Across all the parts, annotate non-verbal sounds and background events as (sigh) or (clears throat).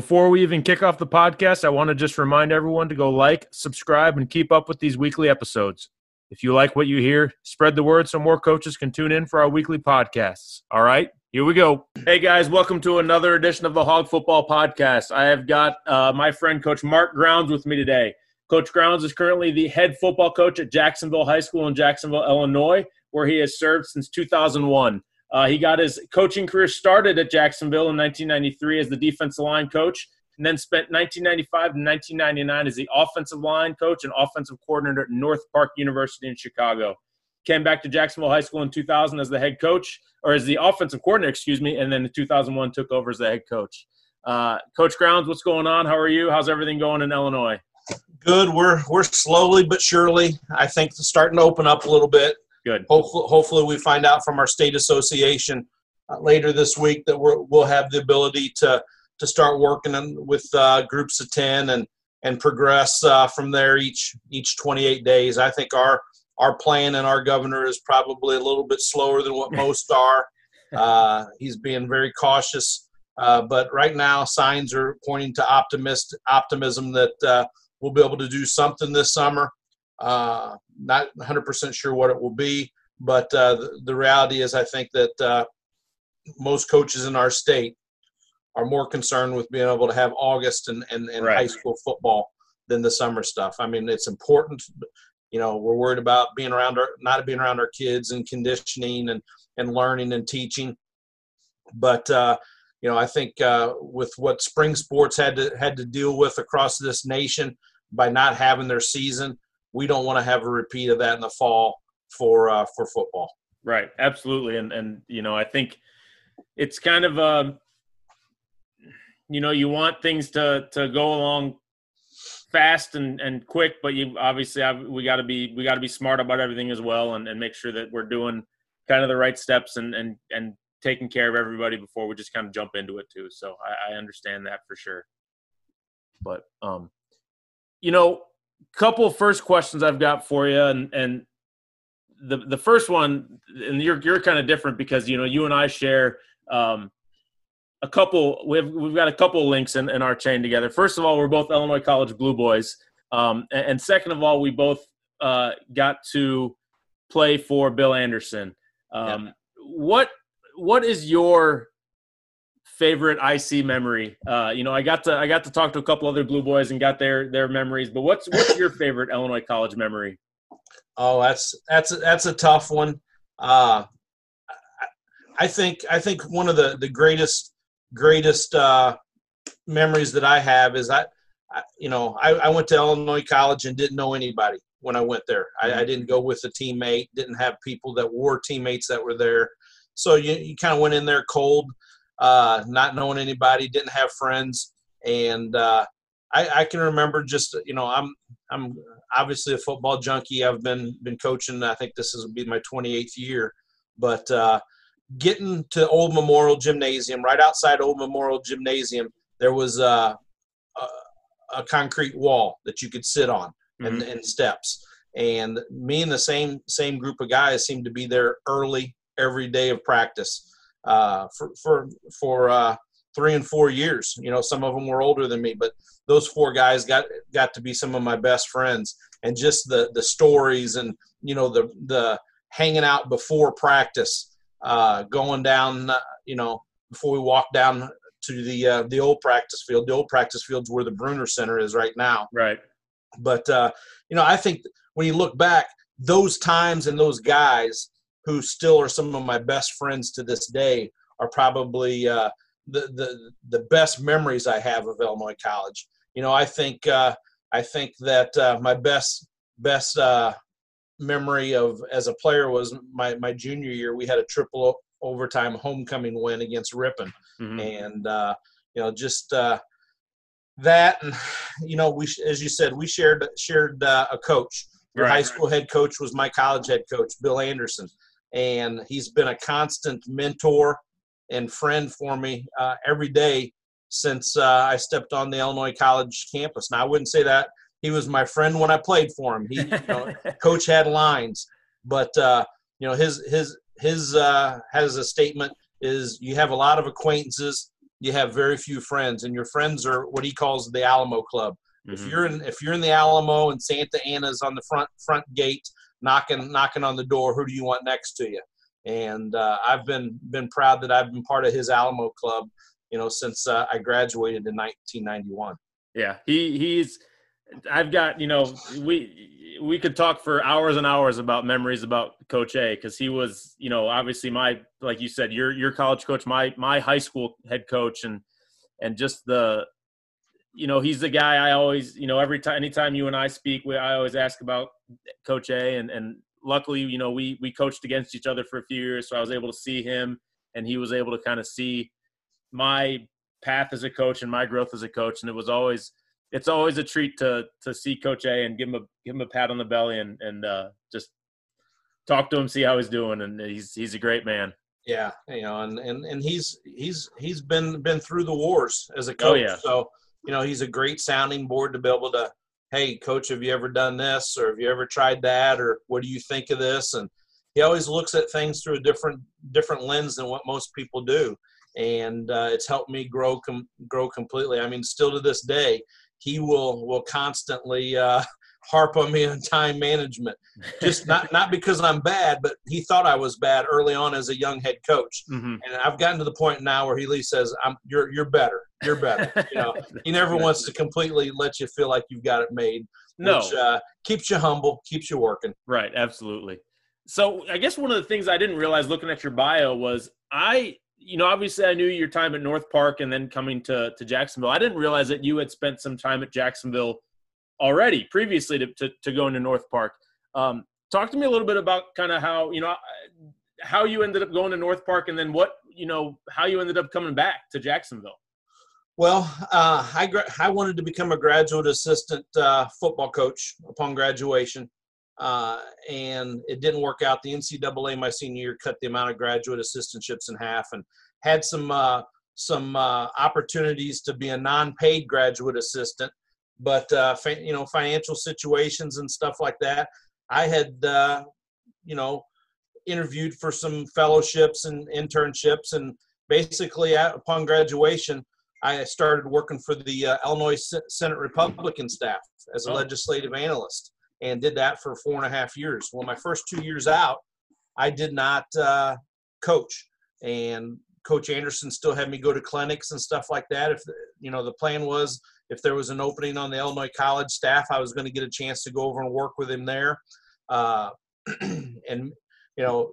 Before we even kick off the podcast, I want to just remind everyone to go like, subscribe, and keep up with these weekly episodes. If you like what you hear, spread the word so more coaches can tune in for our weekly podcasts. All right, here we go. Hey guys, welcome to another edition of the Hog Football Podcast. I have got uh, my friend Coach Mark Grounds with me today. Coach Grounds is currently the head football coach at Jacksonville High School in Jacksonville, Illinois, where he has served since 2001. Uh, he got his coaching career started at Jacksonville in 1993 as the defensive line coach, and then spent 1995 and 1999 as the offensive line coach and offensive coordinator at North Park University in Chicago. Came back to Jacksonville High School in 2000 as the head coach, or as the offensive coordinator, excuse me, and then in 2001 took over as the head coach. Uh, coach Grounds, what's going on? How are you? How's everything going in Illinois? Good. We're we're slowly but surely. I think starting to open up a little bit. Good. Hopefully, hopefully we find out from our state association uh, later this week that we will have the ability to to start working with uh, groups of ten and and progress uh, from there each each 28 days. I think our our plan and our governor is probably a little bit slower than what (laughs) most are. Uh, he's being very cautious, uh, but right now signs are pointing to optimist optimism that uh, we'll be able to do something this summer. Uh, not 100% sure what it will be, but uh, the, the, reality is, I think that uh, most coaches in our state are more concerned with being able to have August and, and, and right. high school football than the summer stuff. I mean, it's important. You know, we're worried about being around our, not being around our kids and conditioning and, and learning and teaching. But, uh, you know, I think uh, with what spring sports had to had to deal with across this nation by not having their season, we don't want to have a repeat of that in the fall for uh, for football. Right, absolutely, and and you know I think it's kind of um, you know you want things to to go along fast and, and quick, but you obviously have, we got to be we got to be smart about everything as well, and, and make sure that we're doing kind of the right steps and and and taking care of everybody before we just kind of jump into it too. So I, I understand that for sure. But um, you know, couple first questions I've got for you, and and the the first one, and you're you're kind of different because you know you and I share um, a couple. We've we've got a couple links in, in our chain together. First of all, we're both Illinois College Blue Boys, um, and, and, second of all, we both uh, got to play for Bill Anderson. Um, yeah. What what is your favorite IC memory? Uh, you know, I got to I got to talk to a couple other Blue Boys and got their their memories. But what's what's your favorite Illinois college memory? Oh, that's that's that's a tough one. Uh, I think I think one of the the greatest greatest uh, memories that I have is I, I you know I, I, went to Illinois College and didn't know anybody when I went there. I, I, didn't go with a teammate, didn't have people that were teammates that were there. So you, you kind of went in there cold uh, not knowing anybody, didn't have friends, and uh, I, I, can remember just you know I'm I'm obviously a football junkie. I've been been coaching. I think this is will be my 28th year, but uh, getting to Old Memorial Gymnasium, right outside Old Memorial Gymnasium, there was a, a, a concrete wall that you could sit on mm-hmm. and, and steps. And me and the same same group of guys seemed to be there early every day of practice uh, for for for uh, three and four years. You know, some of them were older than me, but those four guys got got to be some of my best friends. And just the the stories and you know the the hanging out before practice, uh, going down, you know, before we walked down to the uh, the old practice field. The old practice field's where the Bruner Center is right now. Right. But uh, you know, I think when you look back, those times and those guys who still are some of my best friends to this day are probably uh, the the the best memories I have of Illinois College. You know, I think uh, I think that uh, my best best uh, memory of as a player was my my junior year. We had a triple overtime homecoming win against Ripon, mm-hmm. and uh, you know just uh, that, and you know we as you said we shared shared uh, a coach. Your right, high school right. head coach was my college head coach, Bill Anderson, and he's been a constant mentor and friend for me uh, every day since uh, I stepped on the Illinois College campus. Now I wouldn't say that he was my friend when I played for him. He, you know, (laughs) coach had lines, but uh, you know his his his uh, has a statement is you have a lot of acquaintances, you have very few friends, and your friends are what he calls the Alamo Club. Mm-hmm. If you're in if you're in the Alamo and Santa Anna's on the front front gate knocking knocking on the door, who do you want next to you? And uh, I've been been proud that I've been part of his Alamo Club, you know, since uh, I graduated in 1991. Yeah, he he's I've got you know we we could talk for hours and hours about memories about Coach A because he was you know obviously my like you said your your college coach my my high school head coach and and just the you know he's the guy I always you know every time anytime you and I speak we I always ask about Coach A and and luckily you know we we coached against each other for a few years so I was able to see him and he was able to kind of see my path as a coach and my growth as a coach and it was always it's always a treat to to see Coach A and give him a give him a pat on the belly and and uh, just talk to him, see how he's doing, and he's he's a great man. Yeah, you know, and and and he's he's he's been been through the wars as a coach. Oh, yeah. So you know, he's a great sounding board to be able to, hey, coach, have you ever done this, or have you ever tried that, or what do you think of this? And he always looks at things through a different different lens than what most people do and uh, it's helped me grow com- grow completely. I mean, still to this day, he will will constantly uh, harp on me on time management. Just not not because I'm bad, but he thought I was bad early on as a young head coach, mm-hmm. and I've gotten to the point now where he at least says, "I'm you're you're better, you're better." You know, (laughs) he never wants to completely let you feel like you've got it made. No, which, uh, keeps you humble, keeps you working. Right, absolutely. So I guess one of the things I didn't realize looking at your bio was I you know, obviously I knew your time at North Park and then coming to, to Jacksonville. I didn't realize that you had spent some time at Jacksonville already previously to, to, to going to North Park. Um, talk to me a little bit about kind of how, you know, how you ended up going to North Park and then what, you know, how you ended up coming back to Jacksonville. Well, uh, I, gra- I wanted to become a graduate assistant uh, football coach upon graduation. Uh, and it didn't work out. The NCAA my senior year cut the amount of graduate assistantships in half, and had some uh, some uh, opportunities to be a non-paid graduate assistant, but uh, fa- you know financial situations and stuff like that. I had uh, you know interviewed for some fellowships and internships, and basically at, upon graduation. I started working for the uh, Illinois Senate Republican staff as a oh. legislative analyst and did that for four and a half years. Well, my first two years out, I did not uh, coach, and Coach Anderson still had me go to clinics and stuff like that. If you know, the plan was if there was an opening on the Illinois College staff, I was going to get a chance to go over and work with him there. Uh, (clears throat) and you know,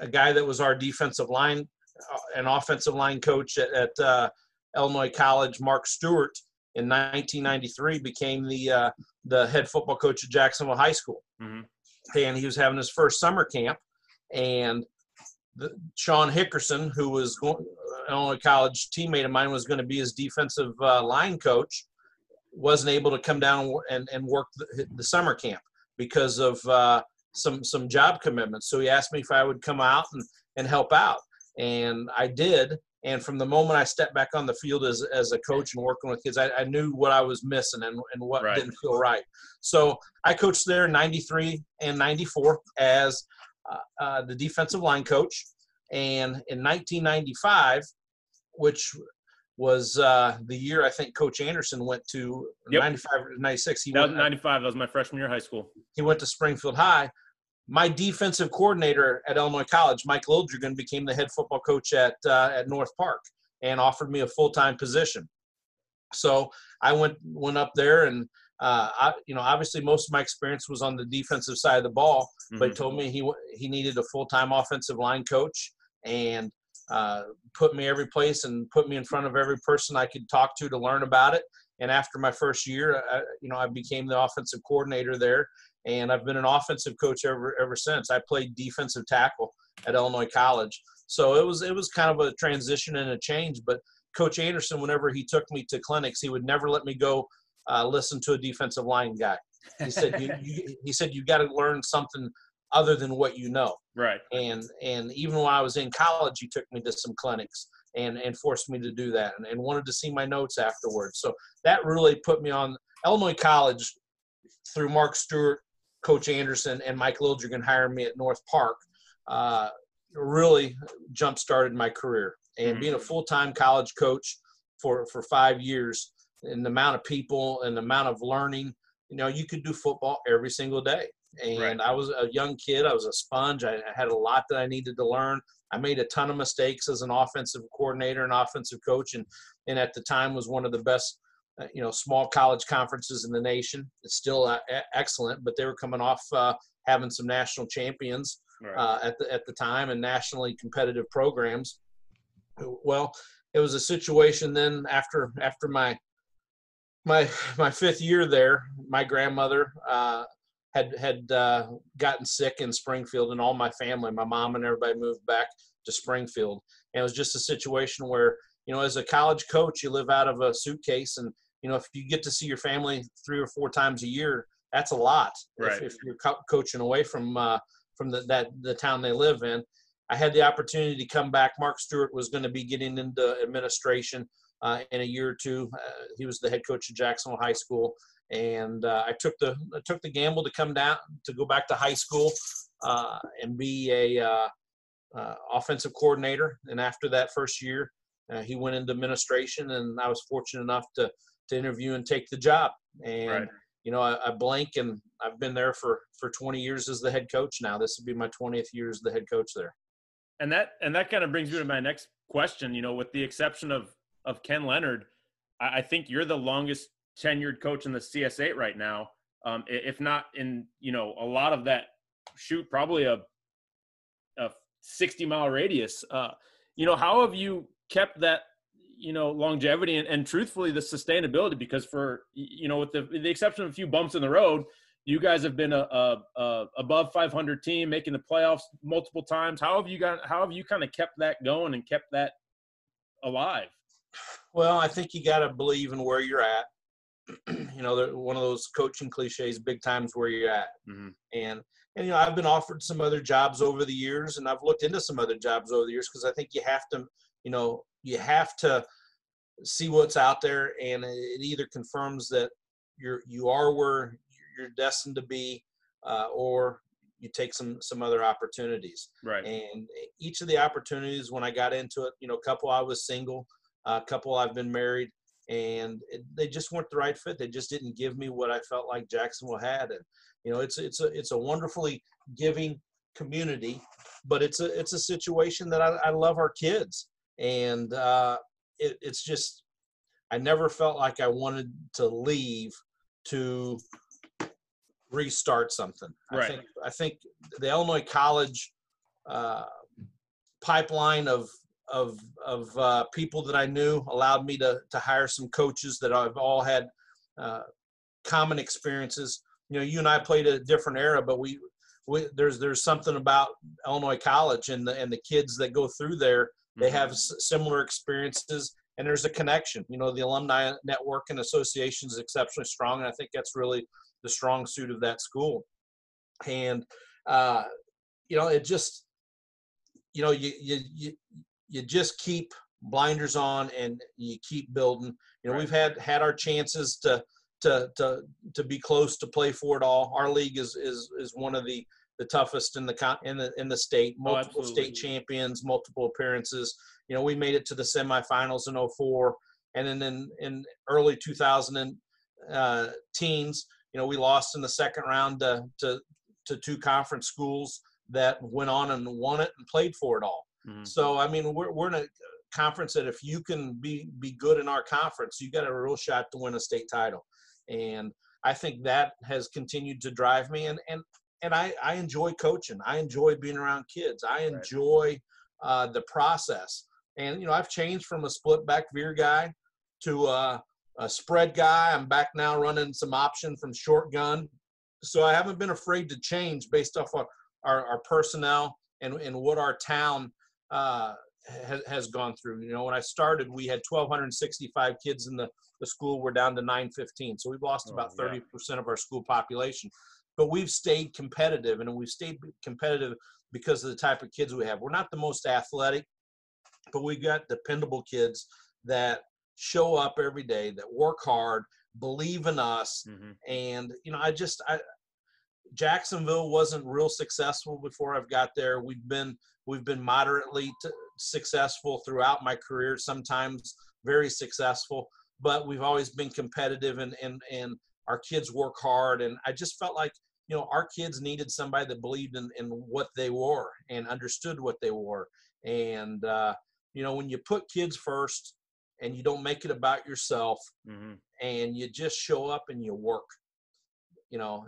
a guy that was our defensive line, uh, an offensive line coach at, at uh, Illinois College, Mark Stewart in 1993 became the uh, the head football coach at Jacksonville High School, mm-hmm. and he was having his first summer camp, and the, Sean Hickerson, who was going, uh, Illinois College teammate of mine, was going to be his defensive uh, line coach, wasn't able to come down and, and work the, the summer camp because of uh, some some job commitments. So he asked me if I would come out and, and help out, and I did. And from the moment I stepped back on the field as, as a coach and working with kids, I, I knew what I was missing and, and what right. didn't feel right. So I coached there in 93 and 94 as uh, uh, the defensive line coach. And in 1995, which was uh, the year I think Coach Anderson went to yep. 95 96. He that was 95. That was my freshman year of high school. He went to Springfield High my defensive coordinator at Illinois College, Mike Liljegren, became the head football coach at uh, at North Park, and offered me a full time position. So I went went up there and uh, I, you know, obviously most of my experience was on the defensive side of the ball, mm-hmm. but he told me he he needed a full time offensive line coach and uh, put me every place and put me in front of every person I could talk to to learn about it. And after my first year, I, you know, I became the offensive coordinator there, and I've been an offensive coach ever ever since. I played defensive tackle at Illinois College, so it was it was kind of a transition and a change. But Coach Anderson, whenever he took me to clinics, he would never let me go uh, listen to a defensive line guy. He said you, (laughs) you he said you got to learn something other than what you know. Right. And and even when I was in college, he took me to some clinics and and forced me to do that and, and wanted to see my notes afterwards. So that really put me on Illinois College through Mark Stewart, Coach Anderson, and Mike Liljegren hiring me at North Park. Uh, really jump started my career and mm-hmm. being a full-time college coach for for five years and the amount of people and the amount of learning you know you could do football every single day and right. I was a young kid. I was a sponge. I, had a lot that I needed to learn. I made a ton of mistakes as an offensive coordinator and offensive coach, and and at the time was one of the best, uh, you know, small college conferences in the nation. It's still uh, excellent, but they were coming off uh, having some national champions right. Uh, at the at the time and nationally competitive programs. Well, it was a situation then after after my my my fifth year there, my grandmother uh, had had uh, gotten sick in Springfield, and all my family, my mom and everybody, moved back to Springfield. And it was just a situation where, you know, as a college coach, you live out of a suitcase, and you know, if you get to see your family three or four times a year, that's a lot. Right. If, if you're co- coaching away from uh, from the, that the town they live in, I had the opportunity to come back. Mark Stewart was going to be getting into administration in a year or two. Uh, he was the head coach of Jacksonville High School, and uh, I took the I took the gamble to come down to go back to high school uh, and be a uh, uh offensive coordinator. And after that first year, uh, he went into administration, and I was fortunate enough to to interview and take the job. And right. you know, I, I blank, and I've been there for for 20 years as the head coach now. This would be my 20th year as the head coach there. And that and that kind of brings me to my next question. You know, with the exception of of Ken Leonard, I, I think you're the longest tenured coach in the CS8 right now. Um, if not in, you know, a lot of that shoot, probably a, a 60 mile radius. Uh, you know, how have you kept that, you know, longevity and, and truthfully the sustainability? Because for, you know, with the, the exception of a few bumps in the road, you guys have been a, a, a, above 500 team making the playoffs multiple times. How have you got, how have you kind of kept that going and kept that alive? Well, I think you got to believe in where you're at. (clears throat) you know, one of those coaching cliches, big times where you're at. Mm-hmm. And, and, you know, I've been offered some other jobs over the years and I've looked into some other jobs over the years because I think you have to, you know, you have to see what's out there and it either confirms that you're, you are where you're destined to be uh, or you take some some other opportunities right and each of the opportunities when i got into it you know a couple i was single a couple i've been married and it, they just weren't the right fit. They just didn't give me what I felt like Jacksonville had. And you know, it's it's a it's a wonderfully giving community, but it's a it's a situation that I, I love our kids, and uh, it, it's just I never felt like I wanted to leave to restart something. Right. I think I think the Illinois College uh, pipeline of of of uh, people that I knew allowed me to to hire some coaches that I've all had uh, common experiences. You know, you and I played a different era, but we, we there's there's something about Illinois College and the and the kids that go through there. They mm-hmm. have s- similar experiences, and there's a connection. You know, the alumni network and association is exceptionally strong, and I think that's really the strong suit of that school. And uh, you know, it just you know you you you you just keep blinders on and you keep building. You know, right. we've had had our chances to to to to be close to play for it all. Our league is is is one of the the toughest in the in the in the state. Oh, multiple oh, state champions, multiple appearances. You know, we made it to the semifinals in 04 and then in in early 2000 uh, teens, you know, we lost in the second round to to, to two conference schools that went on and won it and played for it all. Mm-hmm. So I mean, we're we're in a conference that if you can be be good in our conference, you got a real shot to win a state title. And I think that has continued to drive me. And and and I, I enjoy coaching. I enjoy being around kids. I enjoy uh, the process. And you know, I've changed from a split back veer guy to a, a spread guy. I'm back now running some option from shotgun. So I haven't been afraid to change based off our, our, our personnel and, and what our town uh, has, has gone through. You know, when I started, we had 1,265 kids in the, the school. We're down to 915. So we've lost oh, about 30% of our school population. But we've stayed competitive, and we've stayed competitive because of the type of kids we have. We're not the most athletic, but we've got dependable kids that show up every day, that work hard, believe in us, mm-hmm. and you know, I just I Jacksonville wasn't real successful before I've got there. We've been we've been moderately t- successful throughout my career, sometimes very successful, but we've always been competitive and and and our kids work hard and I just felt like you know our kids needed somebody that believed in, in what they were and understood what they were. And uh, you know when you put kids first and you don't make it about yourself mm-hmm. and you just show up and you work you know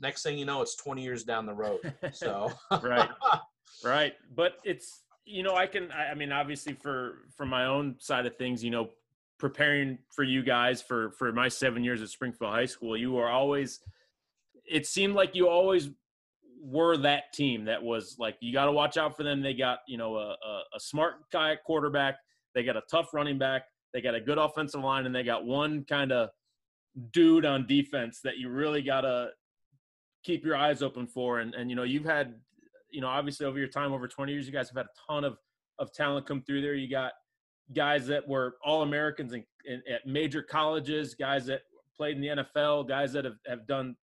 next thing you know it's 20 years down the road. So (laughs) right (laughs) right. But it's you know i can I, I mean obviously for from my own side of things you know preparing for you guys for for my seven years at springfield high school you are always it seemed like you always were that team that was like you got to watch out for them. They got you know a, a, a smart guy at quarterback. They got a tough running back. They got a good offensive line and they got one kind of dude on defense that you really got to keep your eyes open for. And, and, you know, you've had, you know, obviously over your time, over 20 years, you guys have had a ton of, of talent come through there. You got guys that were all Americans in, in, at major colleges, guys that played in the NFL, guys that have, have done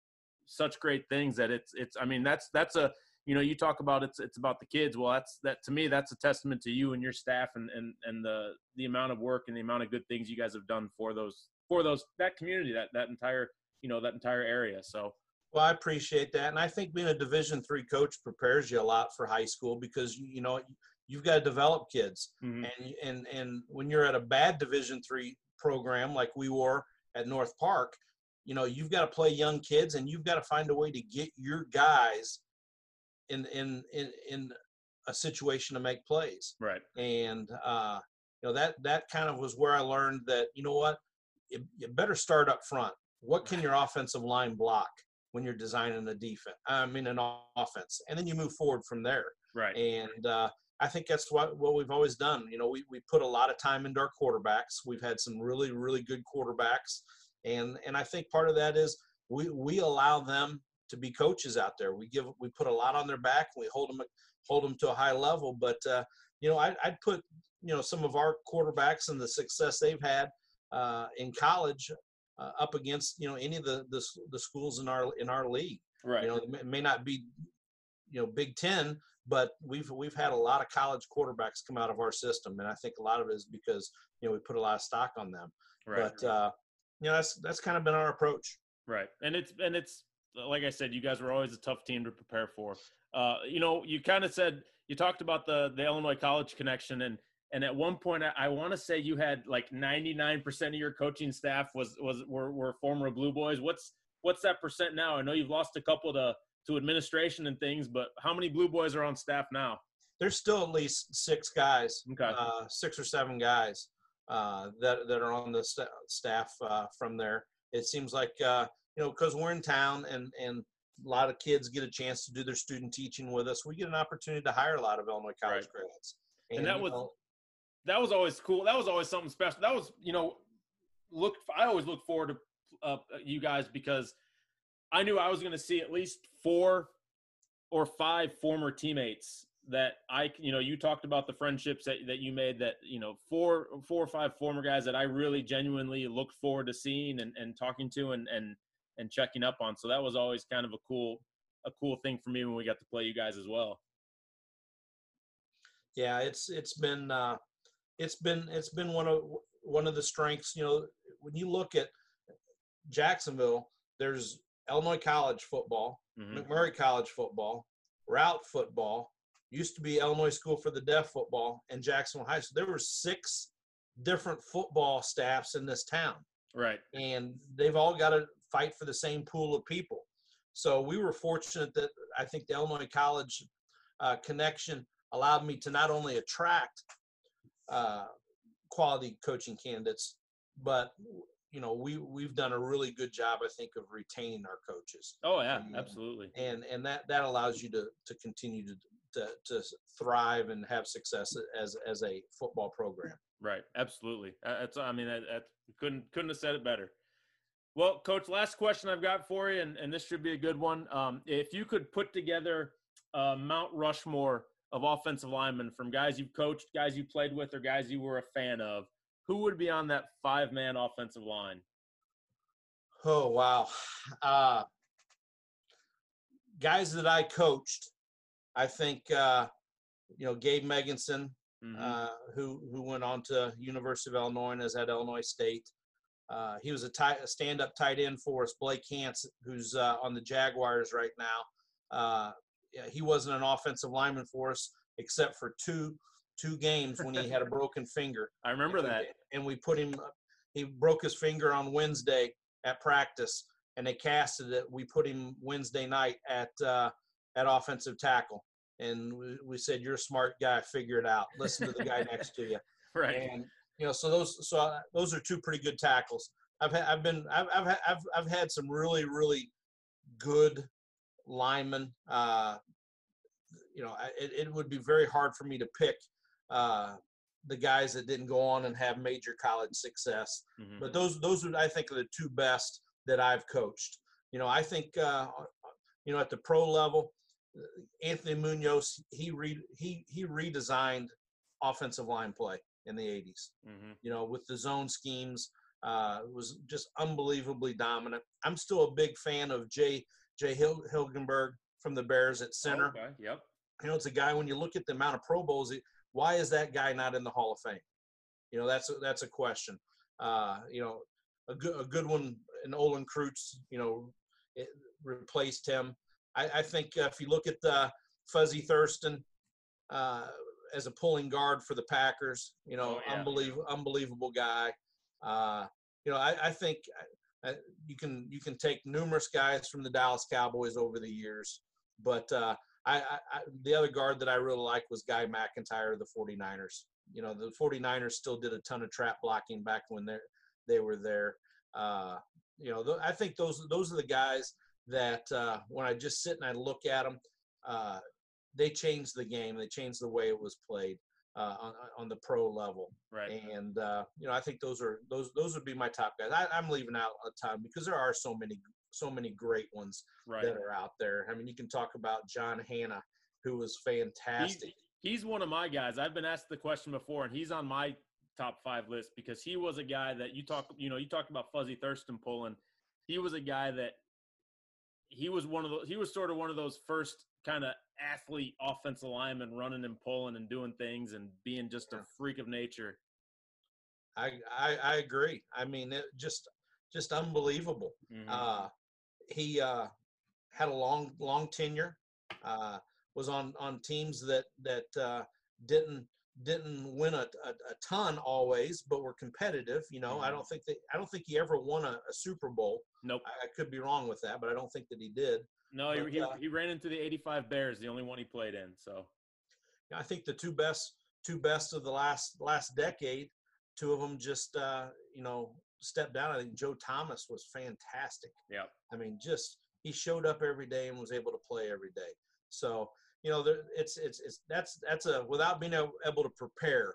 such great things that it's, it's, I mean, that's, that's a, you know, you talk about it's, it's about the kids. Well, that's, that to me, that's a testament to you and your staff and, and, and the, the amount of work and the amount of good things you guys have done for those, for those, that community, that, that entire, you know, that entire area. So, well, I appreciate that, and I think being a Division three coach prepares you a lot for high school because you know you've got to develop kids, mm-hmm. and and and when you're at a bad Division three program like we were at North Park, you know you've got to play young kids, and you've got to find a way to get your guys in in in in a situation to make plays. Right. And uh, you know that that kind of was where I learned that you know what you, you better start up front. What can your offensive line block? When you're designing a defense. I mean, an offense, and then you move forward from there. Right. And uh, I think that's what what we've always done. You know, we we put a lot of time into our quarterbacks. We've had some really really good quarterbacks, and and I think part of that is we we allow them to be coaches out there. We give we put a lot on their back. We hold them hold them to a high level. But uh, you know, I, I'd put you know some of our quarterbacks and the success they've had uh, in college uh, up against you know any of the, the, the schools in our in our league. Right. You know, it may not be you know Big Ten, but we've we've had a lot of college quarterbacks come out of our system, and I think a lot of it is because you know we put a lot of stock on them. Right. But uh, you know that's that's kind of been our approach. Right, and it's and it's like I said, you guys were always a tough team to prepare for. Uh, you know, you kind of said you talked about the the Illinois college connection, and and at one point I, I want to say you had like 99% of your coaching staff was was were, were former Blue Boys. What's what's that percent now? I know you've lost a couple to to administration and things, but how many Blue Boys are on staff now? There's still at least six guys, okay. uh, six or seven guys uh, that that are on the st- staff uh, from there. It seems like uh, you know because we're in town and and a lot of kids get a chance to do their student teaching with us. We get an opportunity to hire a lot of Illinois college right. grads. And, and, that was know, that was always cool. That was always something special. That was, you know, look. I always look forward to uh, you guys because I knew I was going to see at least four or five former teammates that I, you know, you talked about the friendships that, that you made that, you know, four, four or five former guys that I really genuinely looked forward to seeing and, and talking to and, and, and checking up on. So that was always kind of a cool, a cool thing for me when we got to play you guys as well. Yeah, it's, it's been, uh, it's been it's been one of one of the strengths. You know, when you look at Jacksonville, there's Illinois College football, mm-hmm. MacMurray College football, Routt football, used to be Illinois School for the Deaf football and Jacksonville High School. There were six different football staffs in this town, Right. and they've all got to fight for the same pool of people. So we were fortunate that I think the Illinois College uh, connection allowed me to not only attract uh, quality coaching candidates, but you know we we've done a really good job, I think, of retaining our coaches, Oh yeah, Um, absolutely. and and that that allows you to to continue to to, to thrive and have success as as a football program. Right. Absolutely. Uh, That's. I mean, that, that couldn't couldn't have said it better. Well, coach, last question I've got for you, and, and this should be a good one. Um, if you could put together uh, Mount Rushmore of offensive linemen from guys you've coached, guys you played with, or guys you were a fan of, who would be on that five man offensive line? Oh wow, uh, guys that I coached, I think uh, you know Gabe Megginson, Mhm. uh, who who went on to University of Illinois and is at Illinois State. Uh, he was a, tight, a stand-up tight end for us. Blake Hance, who's uh, on the Jaguars right now. Uh, he wasn't an offensive lineman for us except for two two games when he had a broken finger. (laughs) I remember And we- that. And we put him. He broke his finger on Wednesday at practice, and they casted it. We put him Wednesday night at uh, at offensive tackle, and we, we said, "You're a smart guy. Figure it out. Listen to the guy (laughs) next to you." Right. And you know, so those so uh, those are two pretty good tackles. I've had, I've been I've I've I've, I've had some really really good linemen. Uh, you know, it, it would be very hard for me to pick uh, the guys that didn't go on and have major college success. Mhm. But those those are I think are the two best that I've coached. You know, I think uh, you know at the pro level, uh, Anthony Munoz he re, he he redesigned offensive line play in the 80s. Mhm. You know, with the zone schemes, uh, was just unbelievably dominant. I'm still a big fan of Jay Jay Hil- Hilgenberg from the Bears at center. Okay. Yep. You know, it's a guy when you look at the amount of Pro Bowls, why is that guy not in the Hall of Fame? You know, that's a, that's a question. Uh, you know, a good a good one and Olin Kreutz, you know, it replaced him. I, I think uh, if you look at uh, Fuzzy Thurston uh, as a pulling guard for the Packers, you know, Oh, yeah. unbelievable unbelievable guy. Uh, you know, I, I think uh, you can you can take numerous guys from the Dallas Cowboys over the years, but uh, I, I, the other guard that I really liked was Guy McIntyre of the 49ers. You know, the 49ers still did a ton of trap blocking back when they they were there. Uh, you know, th- I think those those are the guys that uh, when I just sit and I look at them, uh, they changed the game. They changed the way it was played uh, on on the pro level. Right. And uh, you know, I think those are those those would be my top guys. I, I'm leaving out a ton because there are so many so many great ones Right. that are out there. I mean, you can talk about John Hannah, who was fantastic. He's one of my guys. I've been asked the question before, and he's on my top five list because he was a guy that you talk. You know, you talked about Fuzzy Thurston pulling. He was a guy that he was one of those. He was sort of one of those first kind of athlete offensive linemen running and pulling and doing things and being just a freak of nature. I, I I agree. I mean, it just just unbelievable. Mhm. Uh, he uh, had a long long tenure. Uh, was on on teams that that uh, didn't didn't win a, a, a ton always, but were competitive. You know, I Mhm. don't think that I don't think he ever won a, a Super Bowl. nope. I, I could be wrong with that, but I don't think that he did. No, he, but, he, uh, he ran into the '85 Bears, the only one he played in. So I think the two best two best of the last last decade, two of them just uh, you know stepped down. I think Joe Thomas was fantastic. yeah, I mean, just he showed up every day and was able to play every day. So you know, there, it's it's it's that's that's a without being able, to prepare.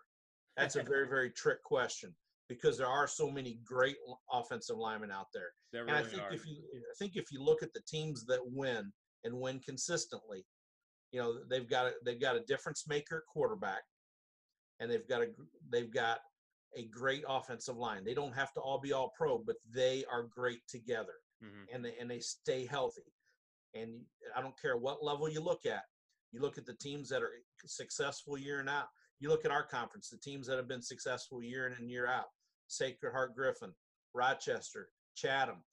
That's a very very trick question because there are so many great offensive linemen out there. (laughs) there really And I think are. if you I think if you look at the teams that win and win consistently, you know they've got a, they've got a difference maker quarterback, and they've got a they've got a great offensive line. They don't have to all be all pro, but they are great together, Mhm. and they and they stay healthy. And I don't care what level you look at. You look at the teams that are successful year and out. You look at our conference, the teams that have been successful year in and year out. Sacred Heart Griffin, Rochester, Chatham,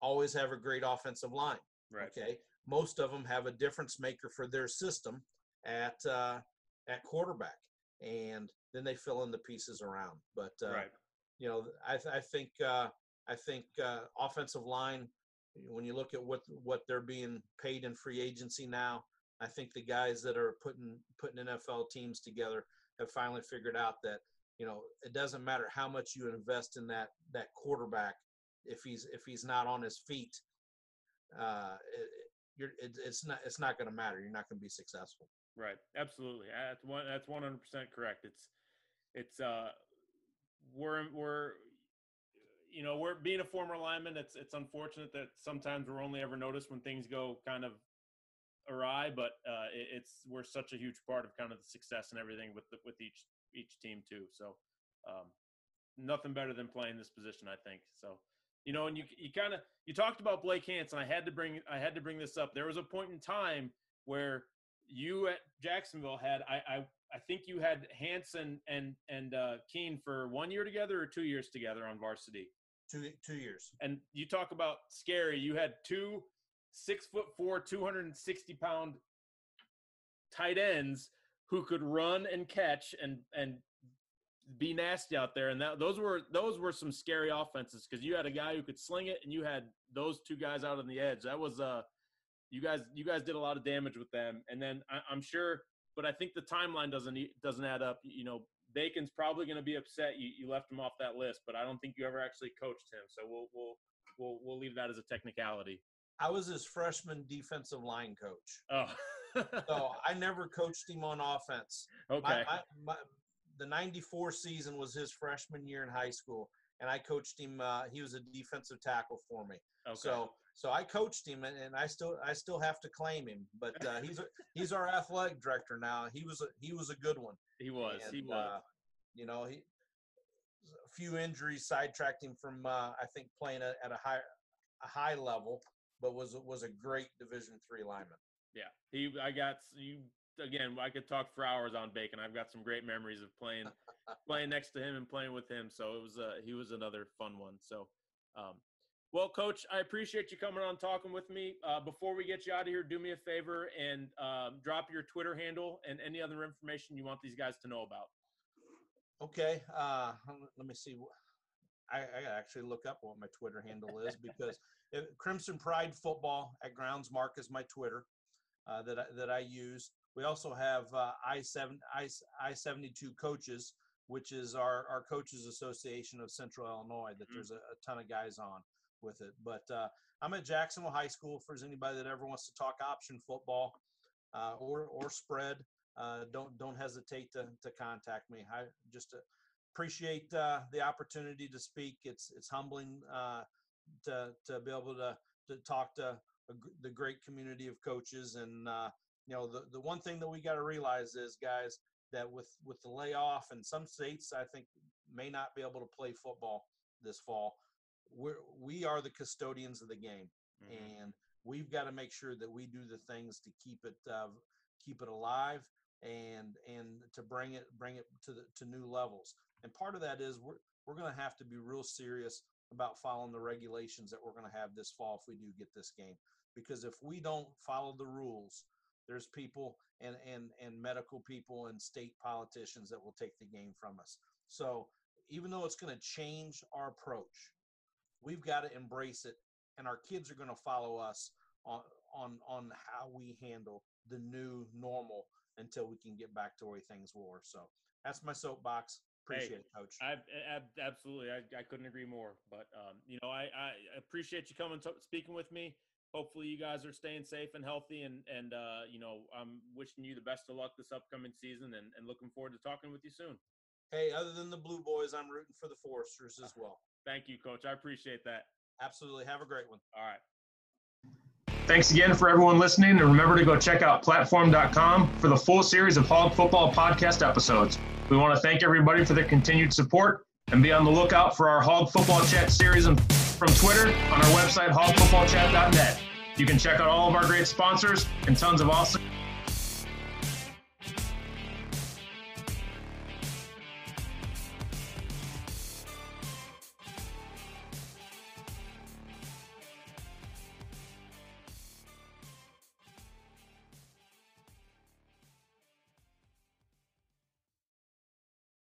always have a great offensive line. right. Okay. Most of them have a difference maker for their system, at uh, at quarterback, and then they fill in the pieces around. But uh, right. you know, I, th- I think uh, I think uh, offensive line. When you look at what what they're being paid in free agency now, I think the guys that are putting putting NFL teams together have finally figured out that you know it doesn't matter how much you invest in that that quarterback if he's if he's not on his feet uh it, you're it, it's not it's not going to matter. You're not going to be successful. Right. Absolutely. That's one that's 100% correct. It's it's uh we're we're you know we're being a former lineman it's it's unfortunate that sometimes we're only ever noticed when things go kind of awry but uh it, it's we're such a huge part of kind of the success and everything with the, with each each team too. So um, nothing better than playing this position, I think. So you know, and you you kind of you talked about Blake Hance. I had to bring I had to bring this up. There was a point in time where you at Jacksonville had I I, I think you had Hansen and and uh, Keene for one year together or two years together on varsity. Two two years. And you talk about scary. You had two six foot four, two hundred and sixty pound tight ends who could run and catch and and be nasty out there. And that those were those were some scary offenses because you had a guy who could sling it, and you had those two guys out on the edge. That was uh, you guys you guys did a lot of damage with them. And then I, I'm sure, but I think the timeline doesn't doesn't add up. You know, Bacon's probably going to be upset you, you left him off that list, but I don't think you ever actually coached him. So we'll we'll we'll we'll leave that as a technicality. I was his freshman defensive line coach. Oh. so (laughs) I never coached him on offense. Okay. My, my, the 94 season was his freshman year in high school and I coached him. Uh, he was a defensive tackle for me. Okay. So, so I coached him, and, and I still, I still have to claim him. But uh, he's, (laughs) he's our athletic director now. He was, a, he was a good one. He was. And, he was. Uh, you know, he, a few injuries sidetracked him from, uh, I think, playing at, at a high, a high level, but was was a great Division three lineman. Yeah, he. I got you again. I could talk for hours on Bacon. I've got some great memories of playing, (laughs) playing next to him and playing with him. So it was. Uh, he was another fun one. So, um, well, Coach, I appreciate you coming on talking with me. Uh, before we get you out of here, do me a favor and um, drop your Twitter handle and any other information you want these guys to know about. Okay. Uh, let me see. I, I actually look up what my Twitter handle is (laughs) because Crimson Pride Football at Groundsmark is my Twitter uh, that I, that I use. We also have uh, I seven I I seventy two coaches, which is our our coaches association of Central Illinois. That mm-hmm. there's a, a, ton of guys on with it. But uh, I'm at Jacksonville High School. For anybody that ever wants to talk option football uh, or or spread, uh, don't don't hesitate to to contact me. I just uh, appreciate the opportunity to speak. It's it's humbling to to be able to to talk to a, the great community of coaches. And uh, you know, the the one thing that we got to realize is, guys, that with with the layoff and some states, I think may not be able to play football this fall. We're we are the custodians of the game, mm-hmm. and we've got to make sure that we do the things to keep it uh, keep it alive and and to bring it bring it to the to new levels. And part of that is we're we're going to have to be real serious about following the regulations that we're going to have this fall if we do get this game. Because if we don't follow the rules, there's people and and and medical people and state politicians that will take the game from us. So even though it's going to change our approach, we've got to embrace it, and our kids are going to follow us on on on how we handle the new normal until we can get back to where things were. So that's my soapbox. Appreciate hey, it, Coach. I, I absolutely, I, I couldn't agree more. But um, you know, I, I appreciate you coming to, speaking with me. Hopefully, you guys are staying safe and healthy, and and uh, you know, I'm wishing you the best of luck this upcoming season, and, and looking forward to talking with you soon. Hey, other than the Blue Boys, I'm rooting for the Foresters as well. Thank you, Coach. I appreciate that. Absolutely. Have a great one. All right. Thanks again for everyone listening, and remember to go check out platform.com for the full series of Hog Football podcast episodes. We want to thank everybody for their continued support and be on the lookout for our Hog Football Chat series from Twitter on our website, hogfootballchat.net. You can check out all of our great sponsors and tons of awesome